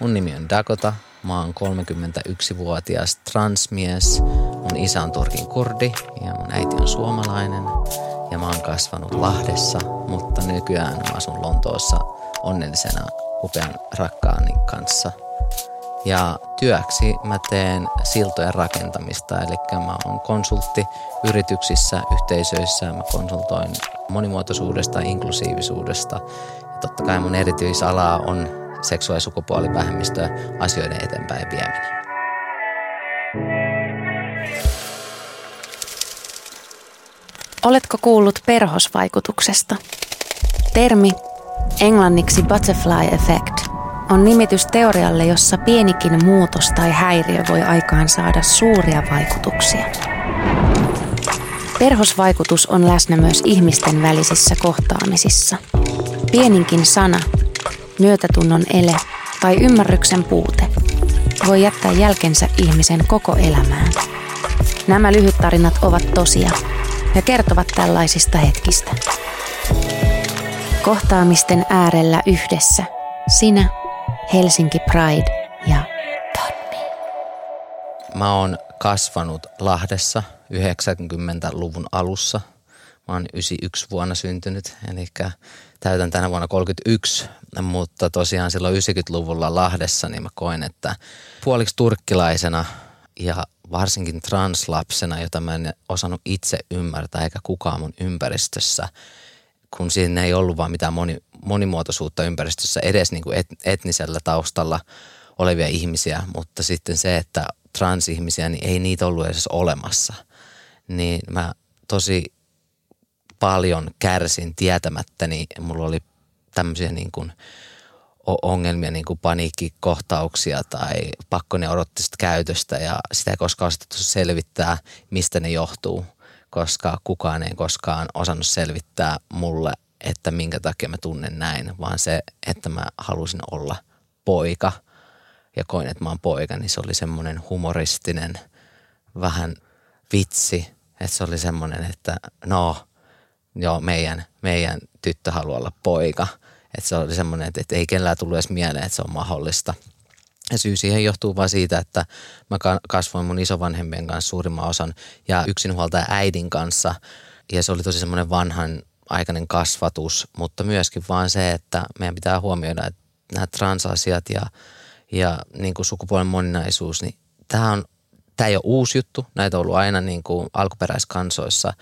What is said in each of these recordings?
Mun nimi on Dakota. Mä oon 31-vuotias transmies. Mun isä on Turkin kurdi ja mun äiti on suomalainen. Ja mä oon kasvanut Lahdessa, mutta nykyään mä asun Lontoossa onnellisena upean rakkaani kanssa. Ja työksi mä teen siltojen rakentamista, eli mä oon konsultti yrityksissä, yhteisöissä. Mä konsultoin monimuotoisuudesta, inklusiivisuudesta. Ja totta kai mun erityisala on seksuaali- ja sukupuolivähemmistöä asioiden eteenpäin vieminen. Oletko kuullut perhosvaikutuksesta? Termi, englanniksi butterfly effect, on nimitys teorialle, jossa pienikin muutos tai häiriö voi aikaan saada suuria vaikutuksia. Perhosvaikutus on läsnä myös ihmisten välisissä kohtaamisissa. Pieninkin sana myötätunnon ele tai ymmärryksen puute voi jättää jälkensä ihmisen koko elämään. Nämä lyhyttarinat ovat tosia ja kertovat tällaisista hetkistä. Kohtaamisten äärellä yhdessä sinä, Helsinki Pride ja Tonni. Mä oon kasvanut Lahdessa 90-luvun alussa. Mä oon 91 vuonna syntynyt, eli täytän tänä vuonna 31, mutta tosiaan silloin 90-luvulla Lahdessa niin mä koen, että puoliksi turkkilaisena ja varsinkin translapsena, jota mä en osannut itse ymmärtää eikä kukaan mun ympäristössä, kun siinä ei ollut vaan mitään moni, monimuotoisuutta ympäristössä edes niin kuin et, etnisellä taustalla olevia ihmisiä, mutta sitten se, että transihmisiä, niin ei niitä ollut edes olemassa. Niin mä tosi paljon kärsin tietämättäni. Mulla oli tämmöisiä niin kuin ongelmia, niin kuin paniikkikohtauksia tai pakkoneurottista käytöstä ja sitä ei koskaan osattu selvittää, mistä ne johtuu, koska kukaan ei koskaan osannut selvittää mulle, että minkä takia mä tunnen näin, vaan se, että mä halusin olla poika ja koin, että mä oon poika, niin se oli semmoinen humoristinen vähän vitsi, että se oli semmoinen, että no, joo, meidän, meidän tyttö haluaa olla poika. Että se oli semmoinen, että, että ei kenellään tullut edes mieleen, että se on mahdollista. Ja syy siihen johtuu vain siitä, että mä kasvoin mun isovanhempien kanssa suurimman osan ja yksinhuoltaja äidin kanssa. Ja se oli tosi semmoinen vanhan aikainen kasvatus, mutta myöskin vaan se, että meidän pitää huomioida, että nämä transasiat ja, ja niin kuin sukupuolen moninaisuus, niin tämä on Tämä ei ole uusi juttu, näitä on ollut aina niin kuin alkuperäiskansoissa,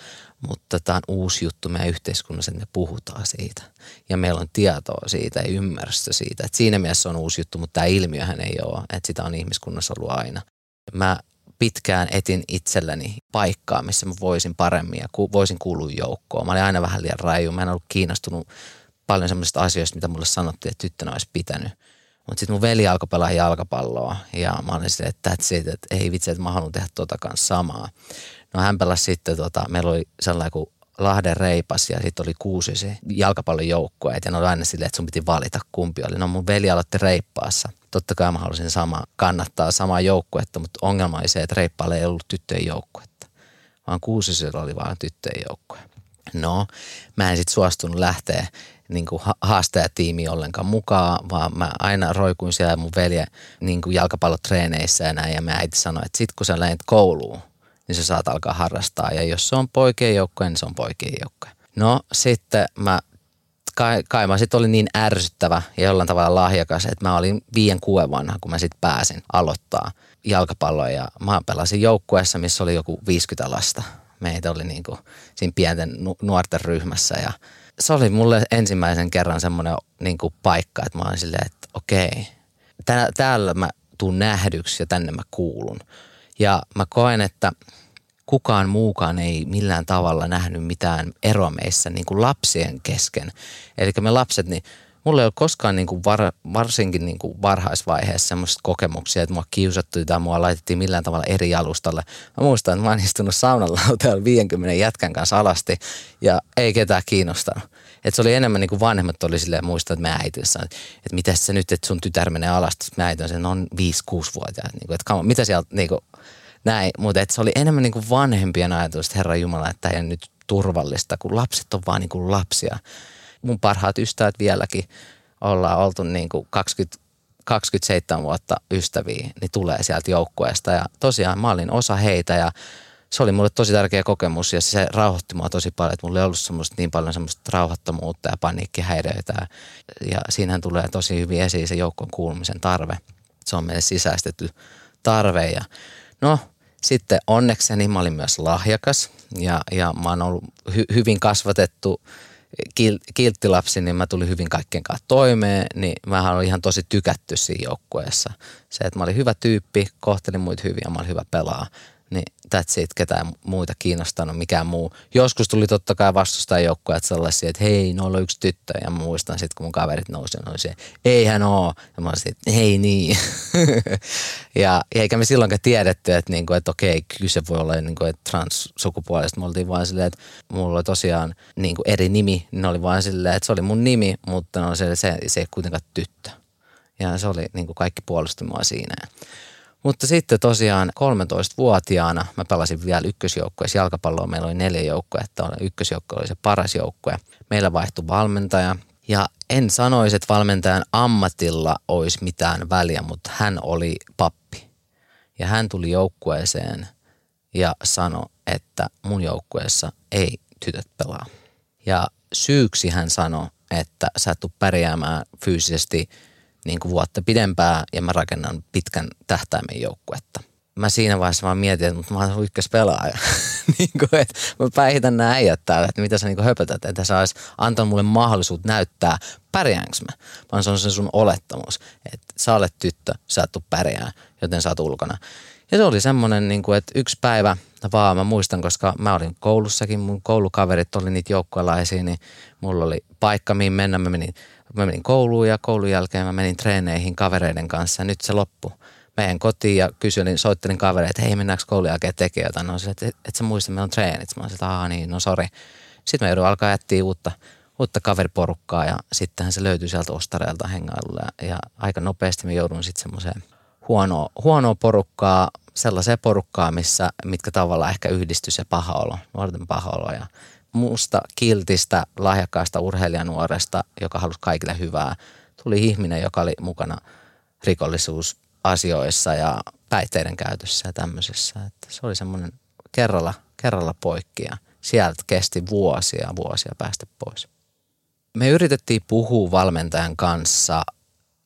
mutta tämä on uusi juttu meidän yhteiskunnassa, että me puhutaan siitä. Ja meillä on tietoa siitä ja ymmärrystä siitä. Että siinä mielessä on uusi juttu, mutta tämä ilmiöhän ei ole, että sitä on ihmiskunnassa ollut aina. Mä pitkään etin itselleni paikkaa, missä mä voisin paremmin ja ku, voisin kuulua joukkoon. Mä olin aina vähän liian raju. Mä en ollut kiinnostunut paljon semmoisista asioista, mitä mulle sanottiin, että tyttönä olisi pitänyt. Mutta sitten mun veli alkoi pelaa jalkapalloa ja mä olin sitten, että, että ei vitsi, että mä haluan tehdä tota kanssa samaa. No hän pelasi sitten, tota, meillä oli sellainen kuin Lahden reipas ja sitten oli kuusi se jalkapallon joukkueet ja ne oli aina silleen, että sun piti valita kumpi oli. No mun veli aloitti reippaassa. Totta kai mä halusin sama, kannattaa samaa joukkuetta, mutta ongelma oli se, että reippaalle ei ollut tyttöjen joukkuetta, vaan kuusisella oli vain tyttöjen joukkue. No, mä en sitten suostunut lähteä niin kuin haastajatiimi ollenkaan mukaan, vaan mä aina roikuin siellä mun velje niin jalkapallotreeneissä ja näin. Ja mä äiti sanoi, että sit kun sä lähdet kouluun, niin sä saat alkaa harrastaa. Ja jos se on poikien joukkoja, niin se on poikien joukkoja. No sitten mä kai, kai mä sitten olin niin ärsyttävä ja jollain tavalla lahjakas, että mä olin viien kuuden vanha, kun mä sitten pääsin aloittaa jalkapalloa. Ja mä pelasin joukkueessa, missä oli joku 50 lasta. Meitä oli niin kuin siinä pienten nuorten ryhmässä ja se oli mulle ensimmäisen kerran semmoinen niin kuin paikka, että mä olin silleen, että okei, tää, täällä mä tuun nähdyksi ja tänne mä kuulun. Ja mä koen, että kukaan muukaan ei millään tavalla nähnyt mitään eroa meissä niin kuin lapsien kesken. Eli me lapset, niin mulla ei ole koskaan niin kuin var, varsinkin niin kuin varhaisvaiheessa semmoista kokemuksia, että mua kiusattu tai mua laitettiin millään tavalla eri jalustalle. Mä muistan, että mä oon istunut saunalautalla 50 jätkän kanssa alasti ja ei ketään kiinnostanut. Et se oli enemmän niin kuin vanhemmat oli silleen muistaa, että mä äiti että, että mitä se nyt, että sun tytär menee alasti. Mä äiti on sen, on 5-6-vuotiaat. Niin kuin, että mitä sieltä niin kuin, näin. Mutta se oli enemmän niin kuin vanhempien ajatus, että Herra Jumala, että ei nyt turvallista, kun lapset on vaan niin kuin lapsia mun parhaat ystävät vieläkin ollaan oltu niin kuin 20 27 vuotta ystäviä, niin tulee sieltä joukkueesta. Ja tosiaan mä olin osa heitä ja se oli mulle tosi tärkeä kokemus ja se rauhoitti mua tosi paljon, että mulla ei ollut semmoista, niin paljon semmoista rauhattomuutta ja paniikkihäiriöitä. Ja siinähän tulee tosi hyvin esiin se joukkoon kuulumisen tarve. Se on meille sisäistetty tarve ja no sitten onnekseni mä olin myös lahjakas ja, ja mä oon ollut hy, hyvin kasvatettu kil, kilttilapsi, niin mä tulin hyvin kaikkien kanssa toimeen, niin mä olin ihan tosi tykätty siinä joukkueessa. Se, että mä olin hyvä tyyppi, kohtelin muita hyvin ja mä olin hyvä pelaa that's it, ketään muita kiinnostanut, mikään muu. Joskus tuli totta kai vastustajajoukkoja sellaisia, että hei, noilla on yksi tyttö. Ja muistan sitten, kun mun kaverit nousi, niin se, eihän oo. Ja mä olisin, että hei niin. ja eikä me silloinkaan tiedetty, että, niinku, että okei, kyse voi olla niinku, että transsukupuolesta. Me oltiin vaan silleen, että mulla oli tosiaan niinku eri nimi. Ne oli vaan silleen, että se oli mun nimi, mutta no, se, se, se ei kuitenkaan tyttö. Ja se oli niinku kaikki puolusti mua siinä. Mutta sitten tosiaan 13-vuotiaana mä pelasin vielä ykkösjoukkueessa jalkapalloa. Meillä oli neljä joukkuetta, ykkösjoukkue oli se paras joukkue. Meillä vaihtui valmentaja ja en sanoisi, että valmentajan ammatilla olisi mitään väliä, mutta hän oli pappi. Ja hän tuli joukkueeseen ja sanoi, että mun joukkueessa ei tytöt pelaa. Ja syyksi hän sanoi, että sä et pärjäämään fyysisesti – niin kuin vuotta pidempään ja mä rakennan pitkän tähtäimen joukkuetta. Mä siinä vaiheessa vaan mietin, että mä oon ykköspelaaja. niin kuin, että mä päihitän nämä äijät täällä, että mitä sä niin höpötät, että sä olisi antanut mulle mahdollisuus näyttää, pärjäänkö mä. Vaan se on se sun olettamus, että sä olet tyttö, sä et tuu pärjää, joten sä oot ulkona. Ja se oli semmoinen, niin kuin, että yksi päivä vaan mä muistan, koska mä olin koulussakin, mun koulukaverit oli niitä joukkuelaisia, niin mulla oli paikka, mihin mennä. Mä menin Mä menin kouluun ja koulun jälkeen mä menin treeneihin kavereiden kanssa ja nyt se loppu. Meidän kotiin ja kysyin, soittelin kavereille, että hei mennäänkö koulun jälkeen tekemään jotain. No että et, et sä muista, meillä on treenit. Mä sanoin, että aah niin, no sori. Sitten mä joudun alkaa etsiä uutta, uutta kaveriporukkaa ja sittenhän se löytyi sieltä ostareilta hengailulle. Ja, ja aika nopeasti mä joudun sitten semmoiseen huonoa, huonoa porukkaa, sellaiseen porukkaa, missä, mitkä tavallaan ehkä yhdistyi se paha olo, nuorten paha olo. Ja musta kiltistä, lahjakkaasta urheilijanuoresta, joka halusi kaikille hyvää, tuli ihminen, joka oli mukana rikollisuusasioissa ja päihteiden käytössä ja tämmöisessä. Että se oli semmoinen kerralla, kerralla poikki ja sieltä kesti vuosia vuosia päästä pois. Me yritettiin puhua valmentajan kanssa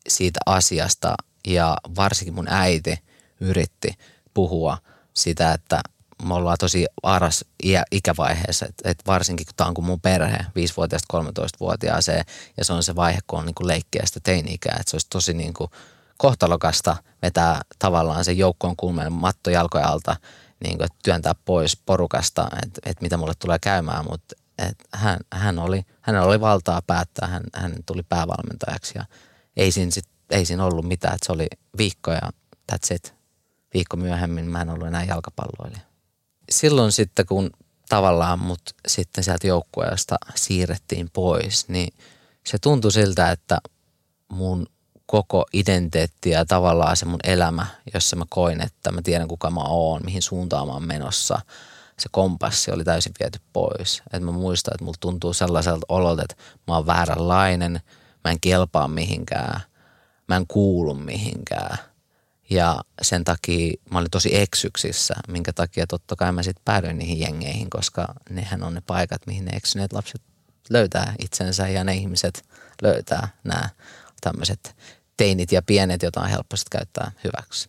siitä asiasta ja varsinkin mun äiti yritti puhua sitä, että me ollaan tosi aras iä, ikävaiheessa, että et varsinkin kun tämä on kuin mun perhe, 5-vuotiaasta 13-vuotiaaseen, ja se on se vaihe, kun on niin kuin leikkiä sitä teini-ikää, että se olisi tosi niin kuin kohtalokasta vetää tavallaan se joukkoon kulmeen matto jalkoja alta, niin kuin, että työntää pois porukasta, että, että mitä mulle tulee käymään, mutta että hän, hän oli, hänellä oli valtaa päättää, hän, hän tuli päävalmentajaksi ja ei siinä, sit, ei siinä ollut mitään, että se oli viikko ja that's it. Viikko myöhemmin mä en ollut enää jalkapalloilija silloin sitten, kun tavallaan mut sitten sieltä joukkueesta siirrettiin pois, niin se tuntui siltä, että mun koko identiteetti ja tavallaan se mun elämä, jossa mä koin, että mä tiedän kuka mä oon, mihin suuntaan mä oon menossa, se kompassi oli täysin viety pois. Et mä muistan, että mulla tuntuu sellaiselta ololta, että mä oon vääränlainen, mä en kelpaa mihinkään, mä en kuulu mihinkään – ja sen takia mä olin tosi eksyksissä, minkä takia totta kai mä sitten päädyin niihin jengeihin, koska nehän on ne paikat, mihin ne eksyneet lapset löytää itsensä ja ne ihmiset löytää nämä tämmöiset teinit ja pienet, joita on helppo käyttää hyväksi.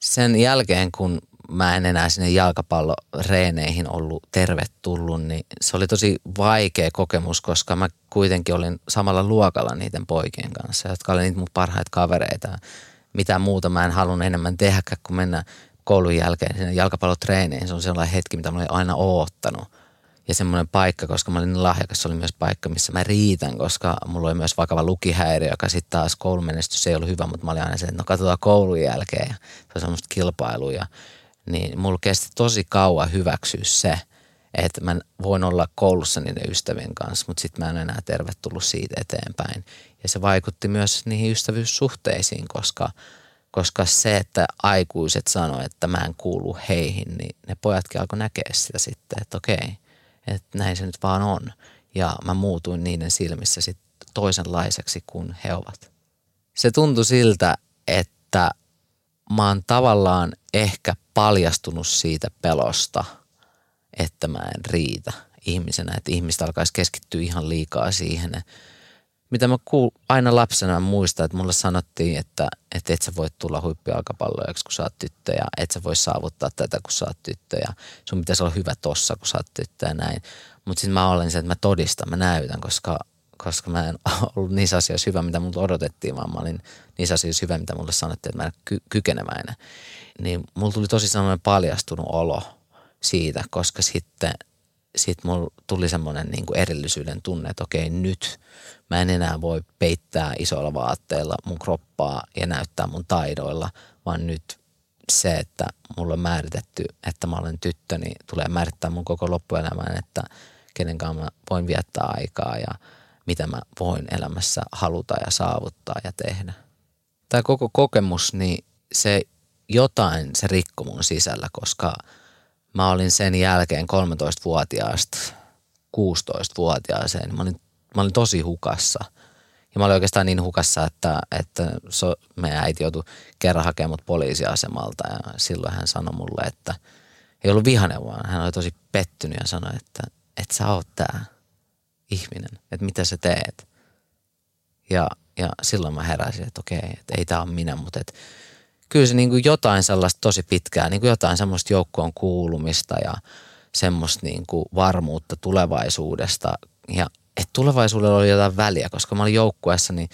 Sen jälkeen, kun mä en enää sinne jalkapalloreeneihin ollut tervetullut, niin se oli tosi vaikea kokemus, koska mä kuitenkin olin samalla luokalla niiden poikien kanssa, jotka olivat niitä mun parhaita kavereita mitä muuta mä en halunnut enemmän tehdä, kun mennä koulun jälkeen sinne jalkapallotreeneihin. Se on sellainen hetki, mitä mä olin aina oottanut. Ja semmoinen paikka, koska mä olin niin lahjakas, se oli myös paikka, missä mä riitän, koska mulla oli myös vakava lukihäiriö, joka sitten taas koulumenestys ei ollut hyvä, mutta mä olin aina se, että no katsotaan koulun jälkeen. Se on semmoista kilpailuja. Niin mulla kesti tosi kauan hyväksyä se, että mä voin olla koulussa niiden ystävien kanssa, mutta sitten mä en enää tervetullut siitä eteenpäin. Ja se vaikutti myös niihin ystävyyssuhteisiin, koska, koska se, että aikuiset sanoivat, että mä en kuulu heihin, niin ne pojatkin alkoi näkeä sitä sitten, että okei, että näin se nyt vaan on. Ja mä muutuin niiden silmissä sitten toisenlaiseksi kuin he ovat. Se tuntui siltä, että mä oon tavallaan ehkä paljastunut siitä pelosta, että mä en riitä ihmisenä, että ihmistä alkaisi keskittyä ihan liikaa siihen, mitä mä kuul, aina lapsena muistan, että mulle sanottiin, että, että et sä voit tulla huippialkapallojaksi, kun sä oot tyttö ja et sä voi saavuttaa tätä, kun sä oot tyttö ja sun pitäisi olla hyvä tossa, kun sä oot tyttö ja näin. Mutta sitten mä olen se, että mä todistan, mä näytän, koska, koska mä en ollut niissä asioissa hyvä, mitä multa odotettiin, vaan mä olin niissä asioissa hyvä, mitä mulle sanottiin, että mä en ky- kykeneväinen. Niin mulla tuli tosi sellainen paljastunut olo siitä, koska sitten sit mulla tuli semmoinen niin kuin erillisyyden tunne, että okei nyt mä en enää voi peittää isoilla vaatteilla mun kroppaa ja näyttää mun taidoilla, vaan nyt se, että mulla on määritetty, että mä olen tyttö, niin tulee määrittää mun koko loppuelämän, että kenen kanssa mä voin viettää aikaa ja mitä mä voin elämässä haluta ja saavuttaa ja tehdä. Tämä koko kokemus, niin se jotain se rikko mun sisällä, koska mä olin sen jälkeen 13-vuotiaasta 16-vuotiaaseen. Mä olin, mä olin tosi hukassa. Ja mä olin oikeastaan niin hukassa, että, että so, meidän äiti joutui kerran hakemaan mut poliisiasemalta ja silloin hän sanoi mulle, että ei ollut vihanen, vaan hän oli tosi pettynyt ja sanoi, että et sä oot tää ihminen, että mitä sä teet. Ja, ja silloin mä heräsin, että okei, että ei tää ole minä, mutta että kyllä se niin kuin jotain sellaista tosi pitkää, niin kuin jotain semmoista joukkoon kuulumista ja semmoista niin kuin varmuutta tulevaisuudesta. Ja että tulevaisuudella oli jotain väliä, koska mä olin joukkueessa, niin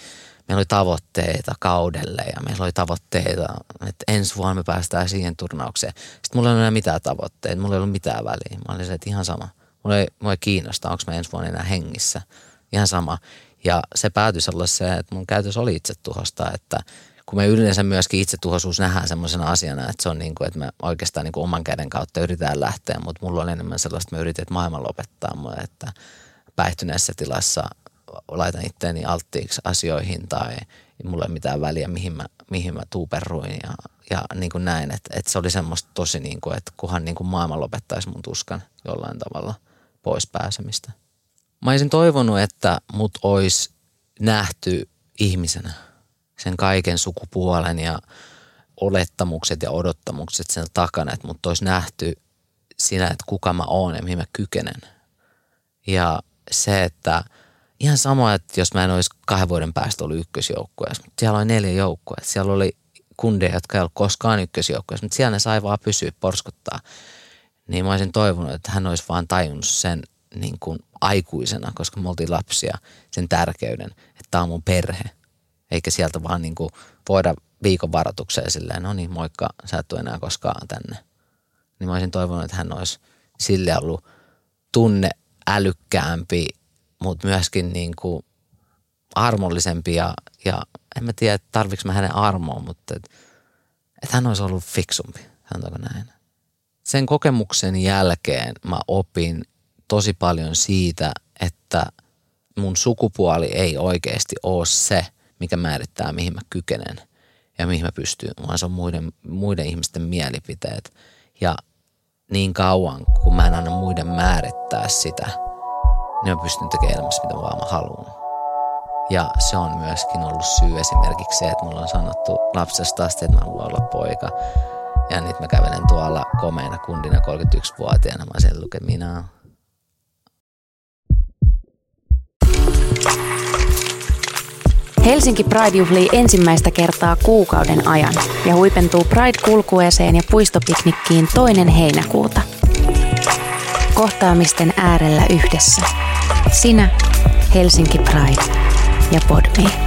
meillä oli tavoitteita kaudelle ja meillä oli tavoitteita, että ensi vuonna me päästään siihen turnaukseen. Sitten mulla ei ollut enää mitään tavoitteita, mulla ei ollut mitään väliä. Mä olin se, että ihan sama. Mulla ei, mulla ei kiinnosta, onko mä ensi vuonna enää hengissä. Ihan sama. Ja se päätyi sellaiseen, että mun käytös oli itse tuhosta, että kun me yleensä myöskin itsetuhoisuus nähdään semmoisena asiana, että se on niin kuin, että me oikeastaan niin kuin oman käden kautta yritetään lähteä, mutta mulla on enemmän sellaista, että mä yritän, että maailman lopettaa mua, että päihtyneessä tilassa laitan itteeni alttiiksi asioihin tai mulla ei mitään väliä, mihin mä, mihin mä tuuperruin ja, ja niin kuin näin, että, että se oli semmoista tosi niin kuin, että kunhan niin kuin maailma lopettaisi mun tuskan jollain tavalla pois pääsemistä. Mä olisin toivonut, että mut olisi nähty ihmisenä – sen kaiken sukupuolen ja olettamukset ja odottamukset sen takana, että mut olisi nähty siinä, että kuka mä oon ja mihin mä kykenen. Ja se, että ihan sama, että jos mä en olisi kahden vuoden päästä ollut ykkösjoukkueessa, mutta siellä oli neljä joukkoja. Siellä oli kundeja, jotka ei ollut koskaan ykkösjoukkueessa, mutta siellä ne sai vaan pysyä porskuttaa. Niin mä olisin toivonut, että hän olisi vaan tajunnut sen niin kuin aikuisena, koska me oltiin lapsia, sen tärkeyden, että tämä on mun perhe eikä sieltä vaan niin kuin voida viikon varoitukseen silleen, no niin moikka, sä et tule enää koskaan tänne. Niin mä olisin toivonut, että hän olisi sille ollut tunne älykkäämpi, mutta myöskin niin kuin armollisempi ja, ja en mä tiedä, tarviks mä hänen armoa, mutta että et hän olisi ollut fiksumpi, sanotaanko näin. Sen kokemuksen jälkeen mä opin tosi paljon siitä, että mun sukupuoli ei oikeasti ole se – mikä määrittää, mihin mä kykenen ja mihin mä pystyn, vaan se on muiden, muiden ihmisten mielipiteet. Ja niin kauan, kun mä en anna muiden määrittää sitä, niin mä pystyn tekemään elämässä, mitä vaan mä haluan. Ja se on myöskin ollut syy esimerkiksi se, että mulla on sanottu lapsesta asti, että mä haluan olla poika. Ja nyt mä kävelen tuolla komeina kundina 31-vuotiaana. Mä sen lukemina Helsinki Pride juhlii ensimmäistä kertaa kuukauden ajan ja huipentuu Pride-kulkueeseen ja puistopiknikkiin toinen heinäkuuta. Kohtaamisten äärellä yhdessä. Sinä, Helsinki Pride ja Podme.